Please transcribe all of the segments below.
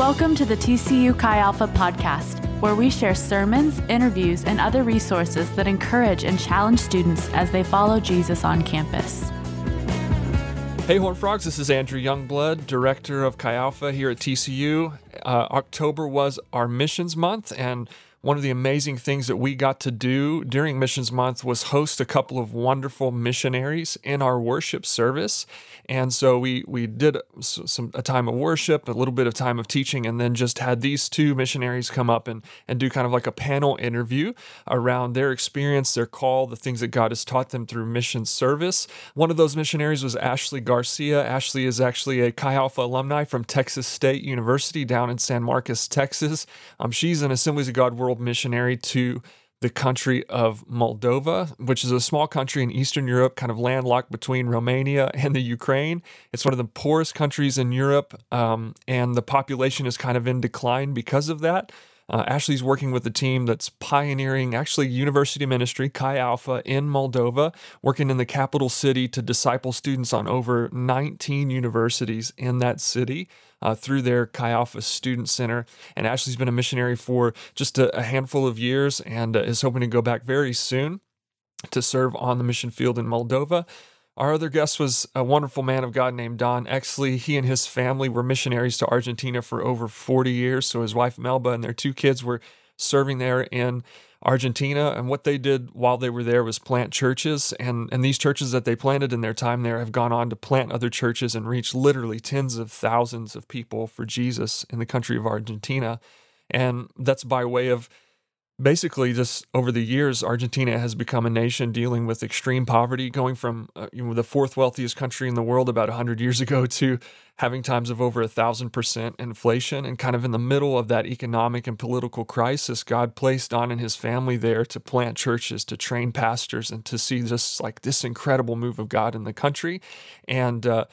Welcome to the TCU Chi Alpha podcast, where we share sermons, interviews, and other resources that encourage and challenge students as they follow Jesus on campus. Hey, Horn Frogs, this is Andrew Youngblood, Director of Chi Alpha here at TCU. Uh, October was our missions month, and one of the amazing things that we got to do during Missions Month was host a couple of wonderful missionaries in our worship service. And so we we did some a time of worship, a little bit of time of teaching, and then just had these two missionaries come up and and do kind of like a panel interview around their experience, their call, the things that God has taught them through mission service. One of those missionaries was Ashley Garcia. Ashley is actually a Chi Alpha alumni from Texas State University down in San Marcos, Texas. Um, she's an Assemblies of God World world missionary to the country of Moldova, which is a small country in Eastern Europe, kind of landlocked between Romania and the Ukraine. It's one of the poorest countries in Europe, um, and the population is kind of in decline because of that. Uh, Ashley's working with a team that's pioneering actually university ministry, Chi Alpha, in Moldova, working in the capital city to disciple students on over 19 universities in that city uh, through their Chi Alpha Student Center. And Ashley's been a missionary for just a, a handful of years and uh, is hoping to go back very soon to serve on the mission field in Moldova. Our other guest was a wonderful man of God named Don Exley. He and his family were missionaries to Argentina for over 40 years. So his wife Melba and their two kids were serving there in Argentina. And what they did while they were there was plant churches. And, and these churches that they planted in their time there have gone on to plant other churches and reach literally tens of thousands of people for Jesus in the country of Argentina. And that's by way of basically just over the years argentina has become a nation dealing with extreme poverty going from uh, you know the fourth wealthiest country in the world about 100 years ago to having times of over a thousand percent inflation. And kind of in the middle of that economic and political crisis god placed don and his family there to plant churches to train pastors and to see just like this incredible move of god in the country. And uh,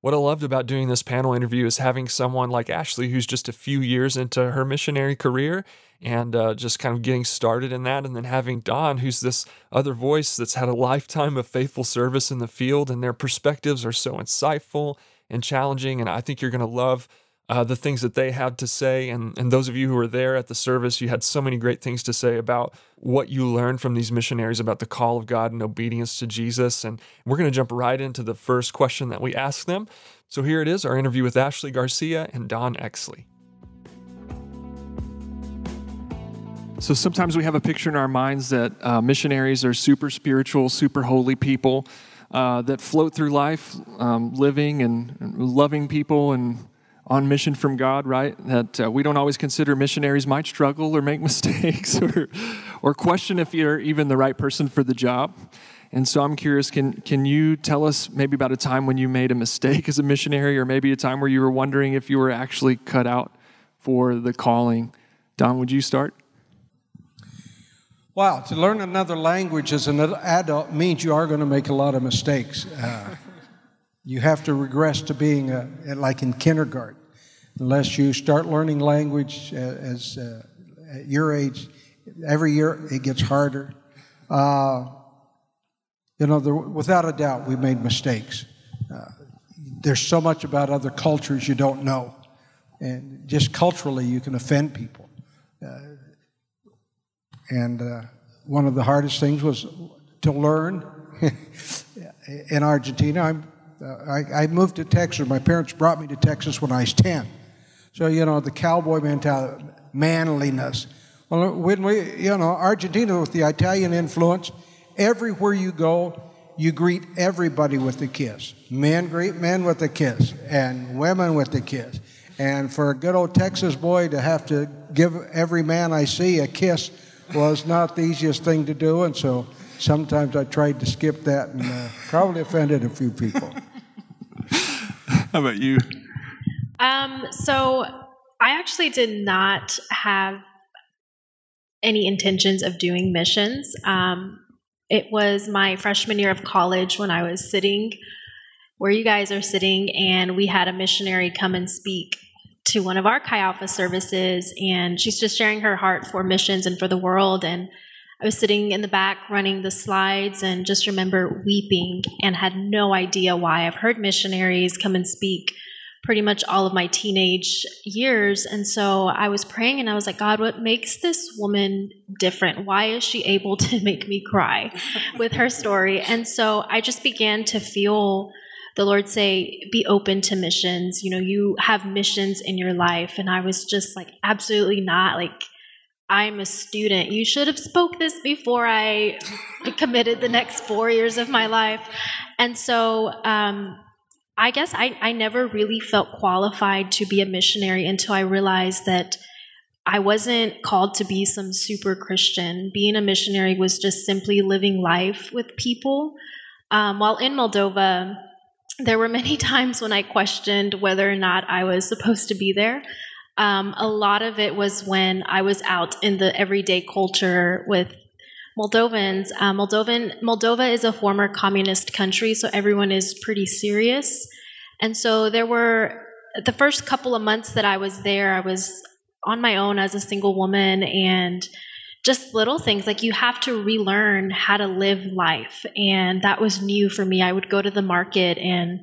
what I loved about doing this panel interview is having someone like Ashley, who's just a few years into her missionary career and uh, just kind of getting started in that. And then having Don, who's this other voice that's had a lifetime of faithful service in the field, and their perspectives are so insightful and challenging. And I think you're going to love uh, the things that they had to say. And, and those of you who were there at the service, you had so many great things to say about what you learned from these missionaries about the call of God and obedience to Jesus. And we're going to jump right into the first question that we asked them. So here it is our interview with Ashley Garcia and Don Exley. So sometimes we have a picture in our minds that uh, missionaries are super spiritual, super holy people uh, that float through life, um, living and, loving people and on mission from God, right? That uh, we don't always consider missionaries might struggle or make mistakes or, or question if you're even the right person for the job. And so I'm curious, can, can you tell us maybe about a time when you made a mistake as a missionary, or maybe a time where you were wondering if you were actually cut out for the calling? Don, would you start? Wow, to learn another language as an adult means you are going to make a lot of mistakes. Uh, you have to regress to being a, like in kindergarten unless you start learning language as uh, at your age. Every year it gets harder. Uh, you know, there, without a doubt, we made mistakes. Uh, there's so much about other cultures you don't know, and just culturally, you can offend people. And uh, one of the hardest things was to learn. In Argentina, uh, I, I, moved to Texas. My parents brought me to Texas when I was 10. So, you know, the cowboy mentality, manliness. Well, when we, you know, Argentina with the Italian influence, everywhere you go, you greet everybody with a kiss. Men greet men with a kiss, and women with a kiss. And for a good old Texas boy to have to give every man I see a kiss was not the easiest thing to do. And so sometimes I tried to skip that and uh, probably offended a few people. How about you? Um, so I actually did not have any intentions of doing missions. Um, it was my freshman year of college when I was sitting where you guys are sitting, and we had a missionary come and speak to one of our Chi Alpha services, and she's just sharing her heart for missions and for the world. And I was sitting in the back running the slides and just remember weeping and had no idea why. I've heard missionaries come and speak pretty much all of my teenage years. And so I was praying and I was like, God, what makes this woman different? Why is she able to make me cry with her story? And so I just began to feel the Lord say, be open to missions. You know, you have missions in your life. And I was just like, absolutely not. Like, I'm a student. You should have spoke this before I committed the next four years of my life. And so um, I guess I, I never really felt qualified to be a missionary until I realized that I wasn't called to be some super Christian. Being a missionary was just simply living life with people. Um, while in Moldova, there were many times when I questioned whether or not I was supposed to be there. Um, a lot of it was when I was out in the everyday culture with Moldovans. Uh, Moldovan Moldova is a former communist country, so everyone is pretty serious. And so there were the first couple of months that I was there, I was on my own as a single woman and just little things like you have to relearn how to live life and that was new for me i would go to the market and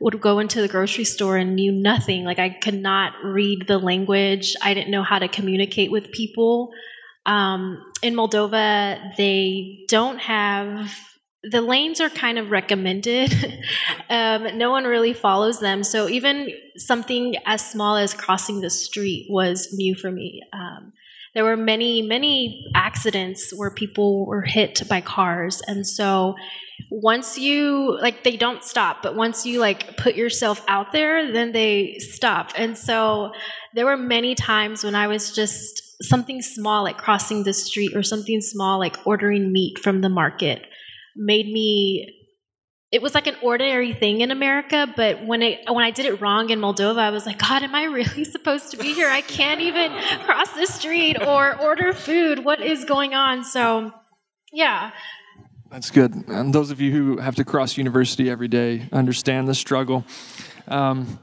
would go into the grocery store and knew nothing like i could not read the language i didn't know how to communicate with people um, in Moldova, they don't have the lanes are kind of recommended. um, no one really follows them. So even something as small as crossing the street was new for me. Um, there were many, many accidents where people were hit by cars. And so once you, like, they don't stop, but once you, like, put yourself out there, then they stop. And so there were many times when I was just something small like crossing the street or something small like ordering meat from the market made me it was like an ordinary thing in America, but when it when I did it wrong in Moldova, I was like, God, am I really supposed to be here? I can't even cross the street or order food. What is going on? So, yeah. That's good. And those of you who have to cross university every day understand the struggle. Um,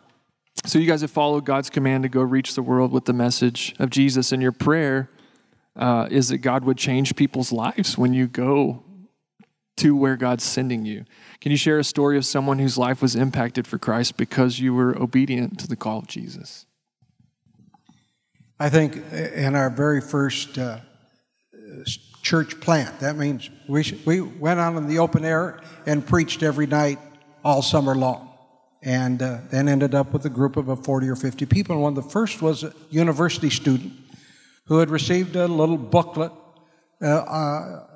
so you guys have followed God's command to go reach the world with the message of Jesus, and your prayer uh, is that God would change people's lives when you go to where God's sending you. Can you share a story of someone whose life was impacted for Christ because you were obedient to the call of Jesus? I think in our very first uh, church plant, that means we, we went out in the open air and preached every night all summer long and uh, then ended up with a group of uh, 40 or 50 people. And one of the first was a university student who had received a little booklet, uh, uh,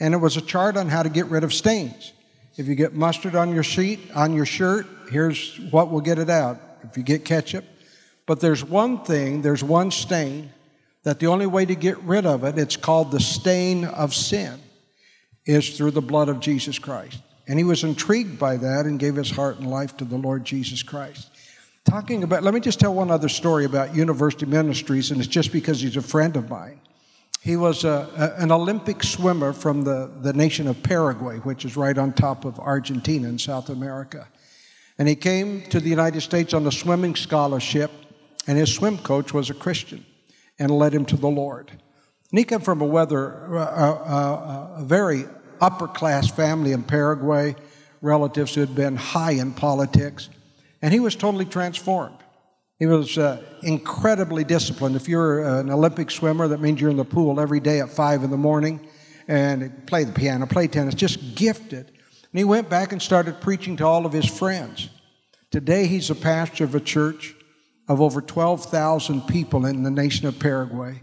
and it was a chart on how to get rid of stains. If you get mustard on your sheet, on your shirt, here's what will get it out. If you get ketchup, but there's one thing, there's one stain that the only way to get rid of it, it's called the stain of sin, is through the blood of Jesus Christ. And he was intrigued by that and gave his heart and life to the Lord Jesus Christ. Talking about, let me just tell one other story about university ministries, and it's just because he's a friend of mine. He was a, a, an Olympic swimmer from the, the nation of Paraguay, which is right on top of Argentina in South America. And he came to the United States on a swimming scholarship, and his swim coach was a Christian and led him to the Lord. And he came from a weather, uh, a very upper class family in Paraguay, relatives who had been high in politics, and he was totally transformed. He was uh, incredibly disciplined. If you're an Olympic swimmer, that means you're in the pool every day at five in the morning and play the piano, play tennis, just gifted. And he went back and started preaching to all of his friends. Today, he's a pastor of a church of over 12,000 people in the nation of Paraguay.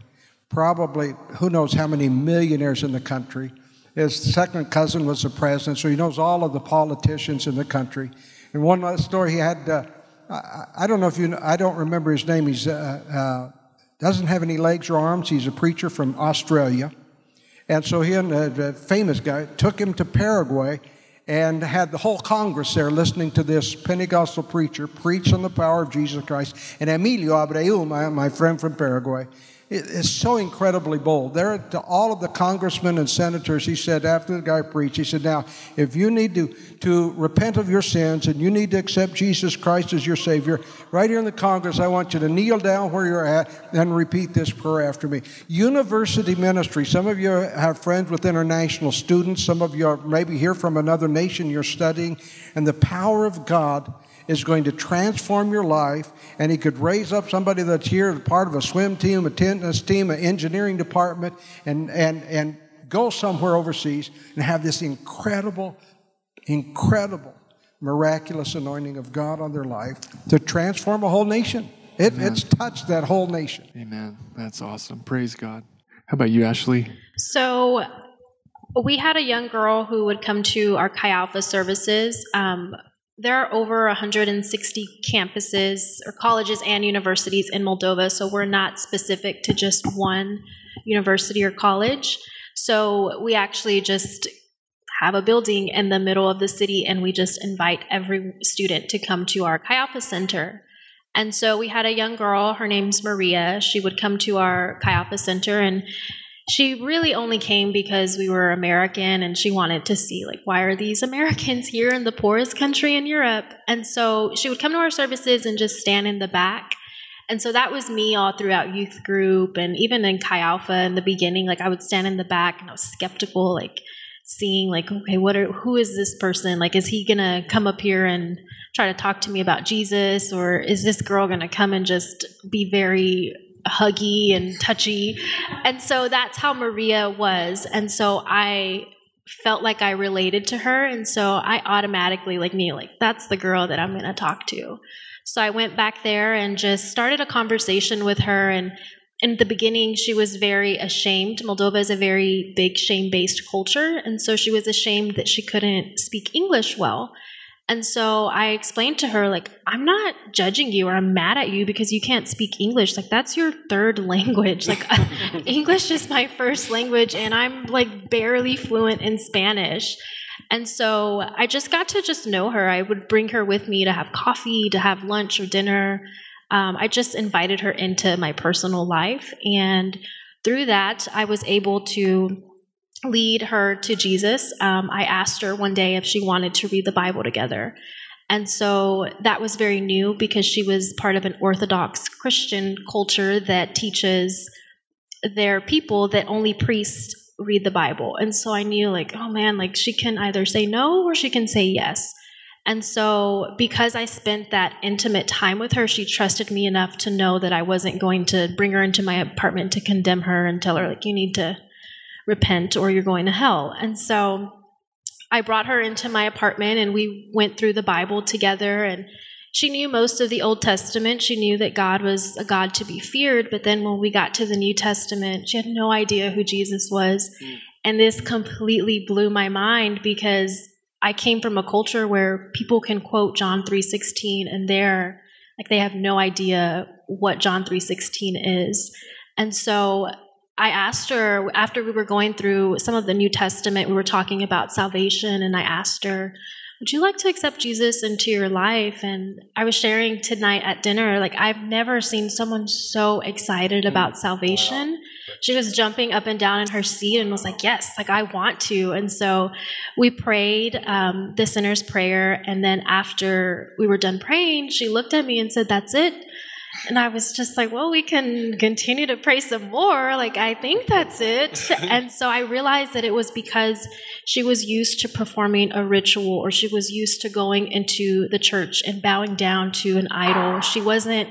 Probably, who knows how many millionaires in the country. His second cousin was the president, so he knows all of the politicians in the country. And one last story, he had, uh, I, I, don't know if you know, I don't remember his name. He's uh, uh, doesn't have any legs or arms. He's a preacher from Australia. And so he and a famous guy took him to Paraguay and had the whole Congress there listening to this Pentecostal preacher preach on the power of Jesus Christ. And Emilio Abreu, my, my friend from Paraguay, is so incredibly bold. There to all of the congressmen and senators, he said, after the guy preached, he said, Now, if you need to, to repent of your sins and you need to accept Jesus Christ as your Savior, right here in the Congress, I want you to kneel down where you're at and repeat this prayer after me. University ministry. Some of you have friends with international students, some of you are maybe here from another nation you're studying, and the power of God is going to transform your life, and He could raise up somebody that's here, part of a swim team, a tennis team, an engineering department, and, and, and go somewhere overseas and have this incredible, incredible, miraculous anointing of God on their life to transform a whole nation. It, it's touched that whole nation. Amen. That's awesome. Praise God. How about you, Ashley? So we had a young girl who would come to our Chi Alpha services. Um, there are over 160 campuses or colleges and universities in Moldova, so we're not specific to just one university or college. So we actually just have a building in the middle of the city and we just invite every student to come to our Alpha Center. And so we had a young girl, her name's Maria. She would come to our Alpha Center and she really only came because we were American and she wanted to see, like, why are these Americans here in the poorest country in Europe? And so she would come to our services and just stand in the back. And so that was me all throughout youth group and even in Chi Alpha in the beginning. Like, I would stand in the back and I was skeptical, like, seeing, like, okay, what are, who is this person? Like, is he to come up here and try to talk to me about Jesus? Or is this girl to come and just be very huggy and touchy. And so that's how Maria was. And so I felt like I related to her. And so I automatically, like me, like, that's the girl that I'm going to talk to. So I went back there and just started a conversation with her. And in the beginning, she was very ashamed. Moldova is a very big shame based culture. And so she was ashamed that she couldn't speak English well. And so I explained to her, like, I'm not judging you or I'm mad at you because you can't speak English. Like, that's your third language. Like, English is my first language, and I'm like barely fluent in Spanish. And so I just got to just know her. I would bring her with me to have coffee, to have lunch or dinner. Um, I just invited her into my personal life. And through that, I was able to lead her to Jesus, um, I asked her one day if she wanted to read the Bible together. And so that was very new because she was part of an Orthodox Christian culture that teaches their people that only priests read the Bible. And so I knew, like, oh man, like she can either say no or she can say yes. And so, because I spent that intimate time with her, she trusted me enough to know that I wasn't going to bring her into my apartment to condemn her and tell her, like, you need to repent or you're going to hell. And so I brought her into my apartment and we went through the Bible together and she knew most of the Old Testament. She knew that God was a God to be feared, but then when we got to the New Testament, she had no idea who Jesus was. Mm. And this completely blew my mind because I came from a culture where people can quote John 3:16 and they're like they have no idea what John 3:16 is. And so I asked her after we were going through some of the New Testament, we were talking about salvation, and I asked her, Would you like to accept Jesus into your life? And I was sharing tonight at dinner, like, I've never seen someone so excited about salvation. She was jumping up and down in her seat and was like, Yes, like, I want to. And so we prayed um, the sinner's prayer. And then after we were done praying, she looked at me and said, That's it. And I was just like, well, we can continue to pray some more. Like, I think that's it. and so I realized that it was because she was used to performing a ritual or she was used to going into the church and bowing down to an idol. She wasn't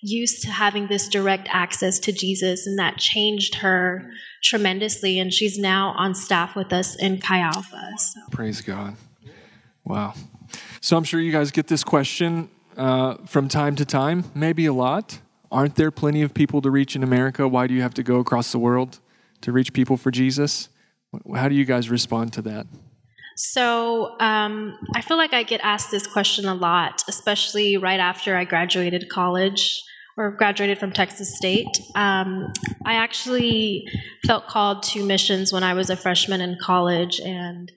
used to having this direct access to Jesus, and that changed her tremendously. And she's now on staff with us in Chi Alpha. So. Praise God. Wow. So I'm sure you guys get this question uh, from time to time, maybe a lot. Aren't there plenty of people to reach in America? Why do you have to go across the world to reach people for Jesus? How do you guys respond to that? So um, I feel like I get asked this question a lot, especially right after I graduated college or graduated from Texas State. Um, I actually felt called to missions when I was a freshman in college, and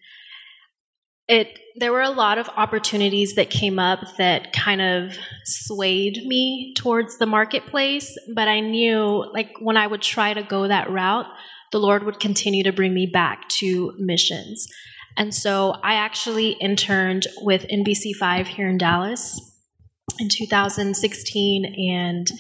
it there were a lot of opportunities that came up that kind of swayed me towards the marketplace but i knew like when i would try to go that route the lord would continue to bring me back to missions. And so i actually interned with nbc5 here in dallas in 2016 and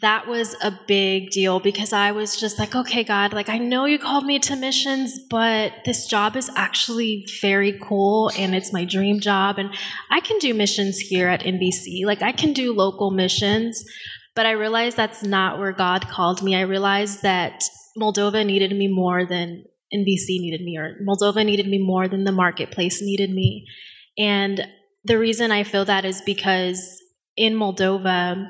that was a big deal because I was just like, okay, God, like I know you called me to missions, but this job is actually very cool and it's my dream job. And I can do missions here at NBC. Like I can do local missions, but I realized that's not where God called me. I realized that Moldova needed me more than NBC needed me, or Moldova needed me more than the marketplace needed me. And the reason I feel that is because in Moldova,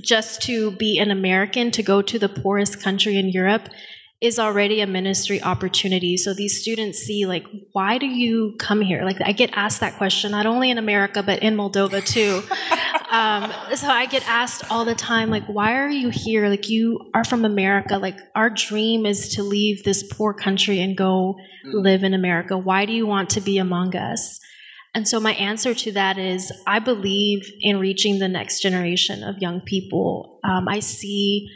just to be an American, to go to the poorest country in Europe, is already a ministry opportunity. So these students see, like, why do you come here? Like, I get asked that question not only in America, but in Moldova too. um, so I get asked all the time, like, why are you here? Like, you are from America. Like, our dream is to leave this poor country and go mm. live in America. Why do you want to be among us? And so, my answer to that is I believe in reaching the next generation of young people. Um, I see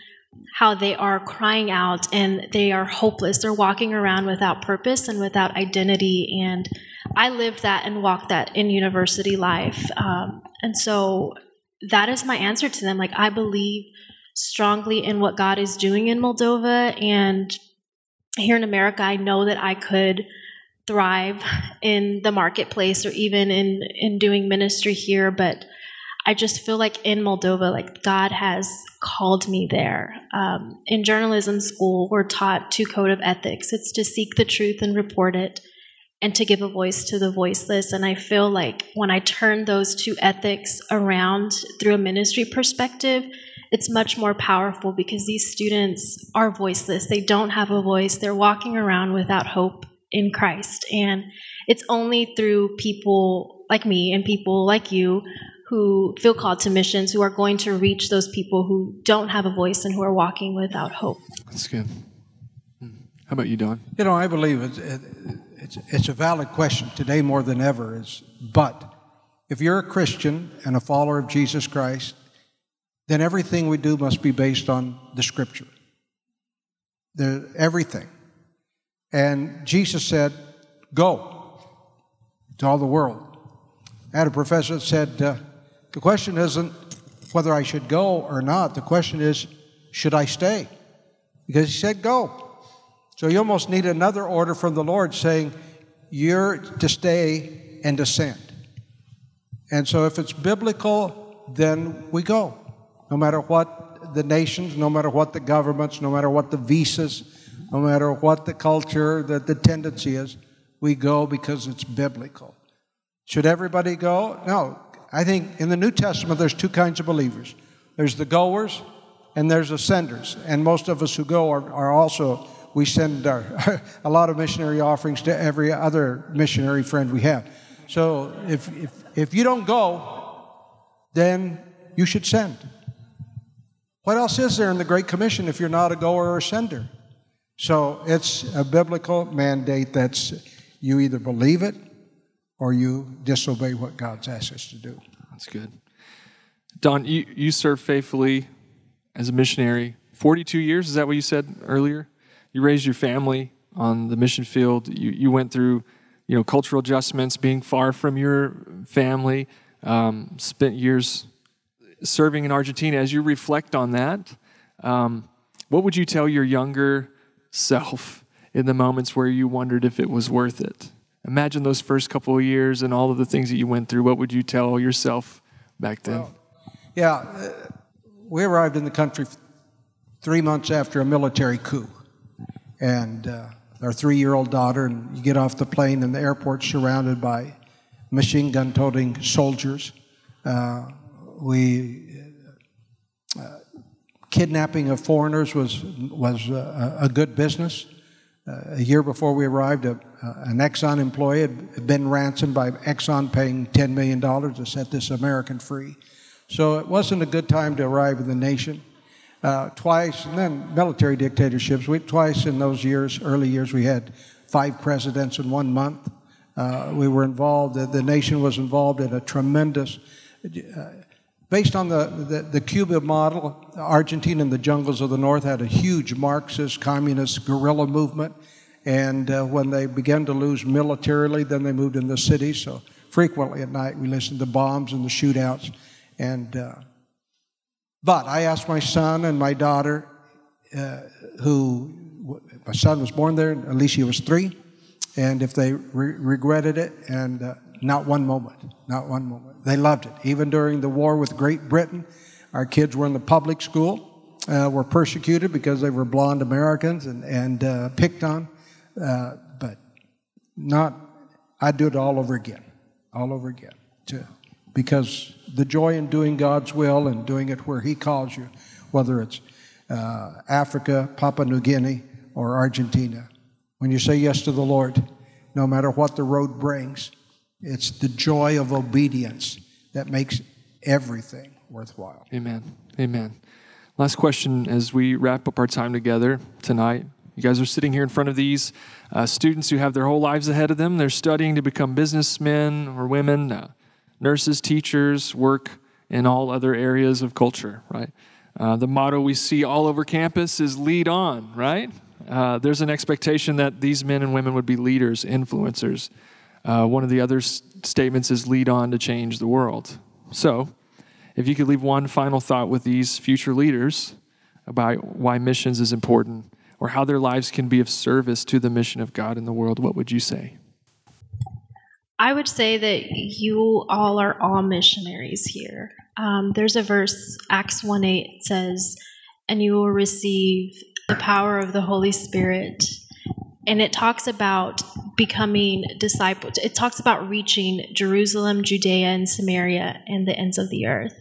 how they are crying out and they are hopeless. They're walking around without purpose and without identity. And I lived that and walked that in university life. Um, and so, that is my answer to them. Like, I believe strongly in what God is doing in Moldova. And here in America, I know that I could thrive in the marketplace or even in in doing ministry here but i just feel like in moldova like god has called me there. Um, in journalism school we're taught two code of ethics. It's to seek the truth and report it and to give a voice to the voiceless. And i feel like when i turn those two ethics around through a ministry perspective it's much more powerful because these students are voiceless. They don't have a voice. They're walking around without hope in Christ. And it's only through people like me and people like you who feel called to missions who are going to reach those people who don't have a voice and who are walking without hope. That's good. Hmm. How about you, Don? You know, I believe it's, it's, it's a valid question today more than ever. Is but if you're a Christian and a follower of Jesus Christ, then everything we do must be based on the Scripture. The, everything. And Jesus said, Go to all the world. I had a professor that said, uh, The question isn't whether I should go or not. The question is, should I stay? Because he said, Go. So you almost need another order from the Lord saying, You're to stay and to send. And so if it's biblical, then we go. No matter what the nations, no matter what the governments, no matter what the visas, no matter what the culture, that the tendency is, we go because it's biblical. Should everybody go? No. I think in the New Testament, there's two kinds of believers there's the goers and there's the senders. And most of us who go are, are also, we send our, a lot of missionary offerings to every other missionary friend we have. So if, if, if you don't go, then you should send. What else is there in the Great Commission if you're not a goer or a sender? So it's a biblical mandate that's you either believe it or you disobey what God's asked us to do. That's good. Don, you, you served faithfully as a missionary 42 years. Is that what you said earlier? You raised your family on the mission field. You, you went through you know, cultural adjustments, being far from your family, um, spent years serving in Argentina. As you reflect on that, um, what would you tell your younger self in the moments where you wondered if it was worth it? Imagine those first couple of years and all of the things that you went through. What would you tell yourself back then? Well, yeah, uh, we arrived in the country three months after a military coup. And uh, our three year old daughter, and you get off the plane, and the airport's surrounded by machine gun toting soldiers. Uh, we uh, kidnapping of foreigners was, was a, a good business. Uh, a year before we arrived, a, an Exxon employee had been ransomed by Exxon paying $10 million to set this American free. So it wasn't a good time to arrive in the nation. Uh, twice, and then military dictatorships. We, twice in those years, early years, we had five presidents in one month. Uh, we were involved, the, the, nation was involved in a tremendous uh, Based on the, the, the, Cuba model, Argentina and the jungles of the north had a huge Marxist, communist guerrilla movement. And uh, when they began to lose militarily, then they moved in the cities. So frequently at night we listened to bombs and the shootouts. And uh, But I asked my son and my daughter, uh, who my son was born there, Alicia was three, and if they re- regretted it, and uh, not one moment, not one moment. They loved it. Even during the war with Great Britain, our kids were in the public school, uh, were persecuted because they were blonde Americans and, and uh, picked on, uh, but not, I'd do it all over again, all over again. To, because the joy in doing God's will and doing it where He calls you, whether it's uh, Africa, Papua New Guinea, or Argentina, when you say yes to the Lord, no matter what the road brings, it's the joy of obedience that makes everything worthwhile. Amen. Amen. Last question as we wrap up our time together tonight. You guys are sitting here in front of these uh, students who have their whole lives ahead of them. They're studying to become businessmen or women, uh, nurses, teachers, work in all other areas of culture, right? Uh, the motto we see all over campus is lead on, right? Uh, there's an expectation that these men and women would be leaders, influencers. Uh, one of the other s- statements is lead on to change the world. So, if you could leave one final thought with these future leaders about why missions is important or how their lives can be of service to the mission of God in the world, what would you say? I would say that you all are all missionaries here. Um, there's a verse, Acts 1 8 says, and you will receive the power of the Holy Spirit. And it talks about becoming disciples. It talks about reaching Jerusalem, Judea, and Samaria and the ends of the earth.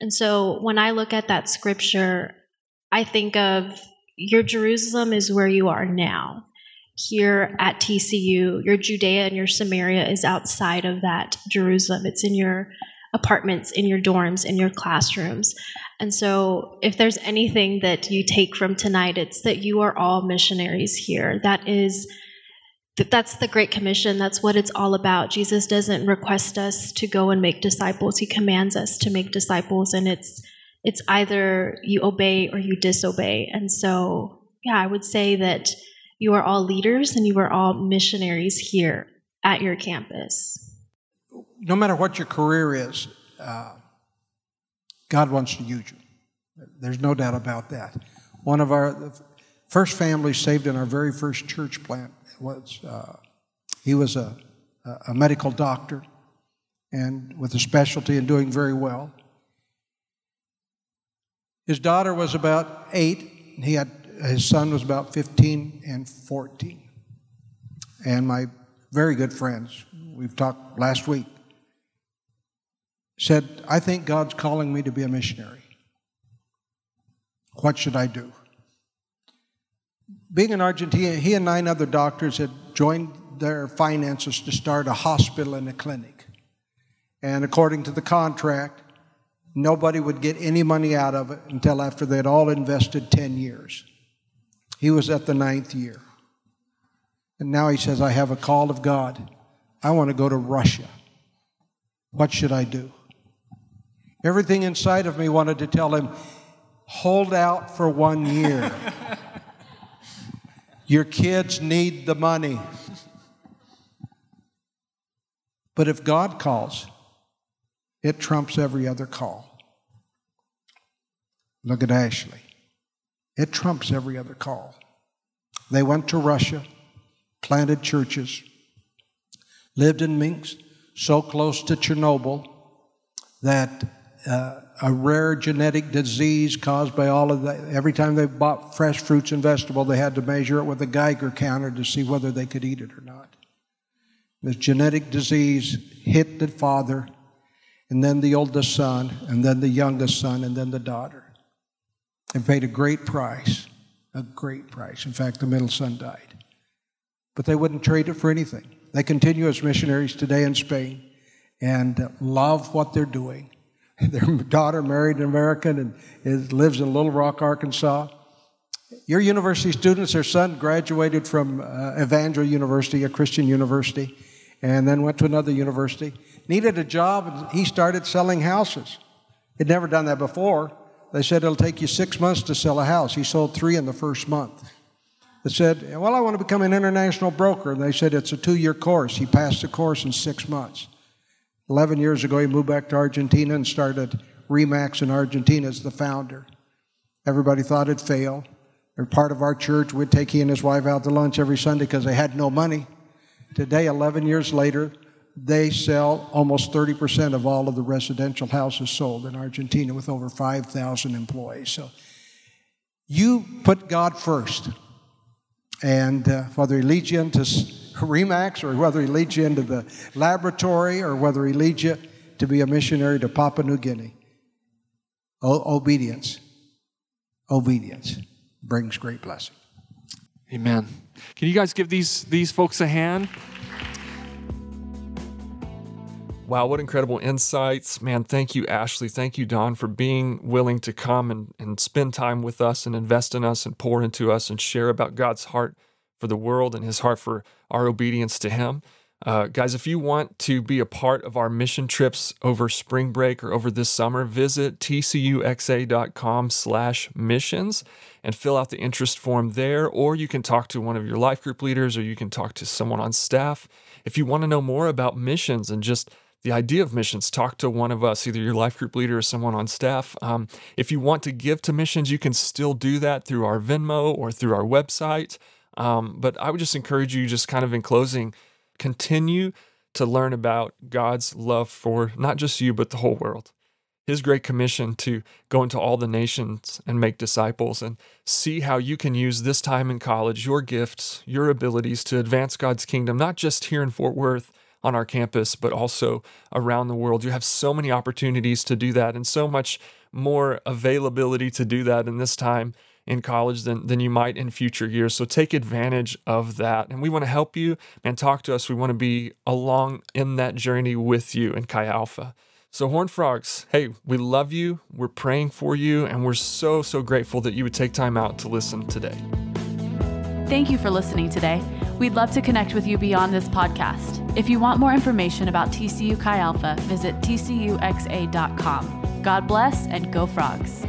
And so when I look at that scripture, I think of your Jerusalem is where you are now here at TCU, your Judea and your Samaria is outside of that Jerusalem. It's in your apartments, in your dorms, in your classrooms. And so, if there's anything that you take from tonight, it's that you are all missionaries here. That is that's the great commission. That's what it's all about. Jesus doesn't request us to go and make disciples. He commands us to make disciples and it's it's either you obey or you disobey. And so yeah i would say that you are all leaders and you are all missionaries here at your campus. No matter what your career is, uh, God wants to use you. There's no doubt about that. One of our first families saved in our very first church plant was uh, he was a, a medical doctor and with a specialty and doing very well. His daughter was about eight. He had his son was about 15 and 14. And my very good friends, we've talked last week, said, I think God's calling me to be a missionary. What should I do? Being in Argentina, he and nine other doctors had joined their finances to start a hospital and a clinic. And according to the contract, nobody would get any money out of it until after they'd all invested 10 years. He was at the ninth year. And now he says, I have a call of God. I want to go to Russia. What should I do? Everything inside of me wanted to tell him, hold out for one year. Your kids need the money. But if God calls, it trumps every other call. Look at Ashley. It trumps every other call. They went to Russia, planted churches, lived in Minsk, so close to Chernobyl that uh, a rare genetic disease caused by all of that. Every time they bought fresh fruits and vegetables, they had to measure it with a Geiger counter to see whether they could eat it or not. This genetic disease hit the father, and then the oldest son, and then the youngest son, and then the daughter. They paid a great price, a great price. In fact, the middle son died. But they wouldn't trade it for anything. They continue as missionaries today in Spain and love what they're doing. Their daughter married an American and is, lives in Little Rock, Arkansas. Your university students, their son graduated from uh, Evangel University, a Christian university, and then went to another university. Needed a job, and he started selling houses. He'd never done that before. They said it'll take you six months to sell a house. He sold three in the first month. They said, Well, I want to become an international broker. And they said, It's a two year course. He passed the course in six months. 11 years ago, he moved back to Argentina and started Remax in Argentina as the founder. Everybody thought it'd fail. They're part of our church. We'd take he and his wife out to lunch every Sunday because they had no money. Today, 11 years later, they sell almost 30% of all of the residential houses sold in Argentina with over 5,000 employees. So you put God first. And uh, whether he leads you into Remax or whether he leads you into the laboratory or whether he leads you to be a missionary to Papua New Guinea, o- obedience, obedience brings great blessing. Amen. Can you guys give these, these folks a hand? Wow, what incredible insights. Man, thank you, Ashley. Thank you, Don, for being willing to come and, and spend time with us and invest in us and pour into us and share about God's heart for the world and his heart for our obedience to him. Uh, guys, if you want to be a part of our mission trips over spring break or over this summer, visit tcuxa.com slash missions and fill out the interest form there, or you can talk to one of your life group leaders or you can talk to someone on staff. If you want to know more about missions and just the idea of missions, talk to one of us, either your life group leader or someone on staff. Um, if you want to give to missions, you can still do that through our Venmo or through our website. Um, but I would just encourage you, just kind of in closing, continue to learn about God's love for not just you, but the whole world. His great commission to go into all the nations and make disciples and see how you can use this time in college, your gifts, your abilities to advance God's kingdom, not just here in Fort Worth on our campus, but also around the world. You have so many opportunities to do that and so much more availability to do that in this time in college than, than you might in future years. So take advantage of that. And we want to help you and talk to us. We want to be along in that journey with you in Chi Alpha. So, Horn Frogs, hey, we love you. We're praying for you. And we're so, so grateful that you would take time out to listen today. Thank you for listening today. We'd love to connect with you beyond this podcast. If you want more information about TCU Chi Alpha, visit tcuxa.com. God bless and go frogs.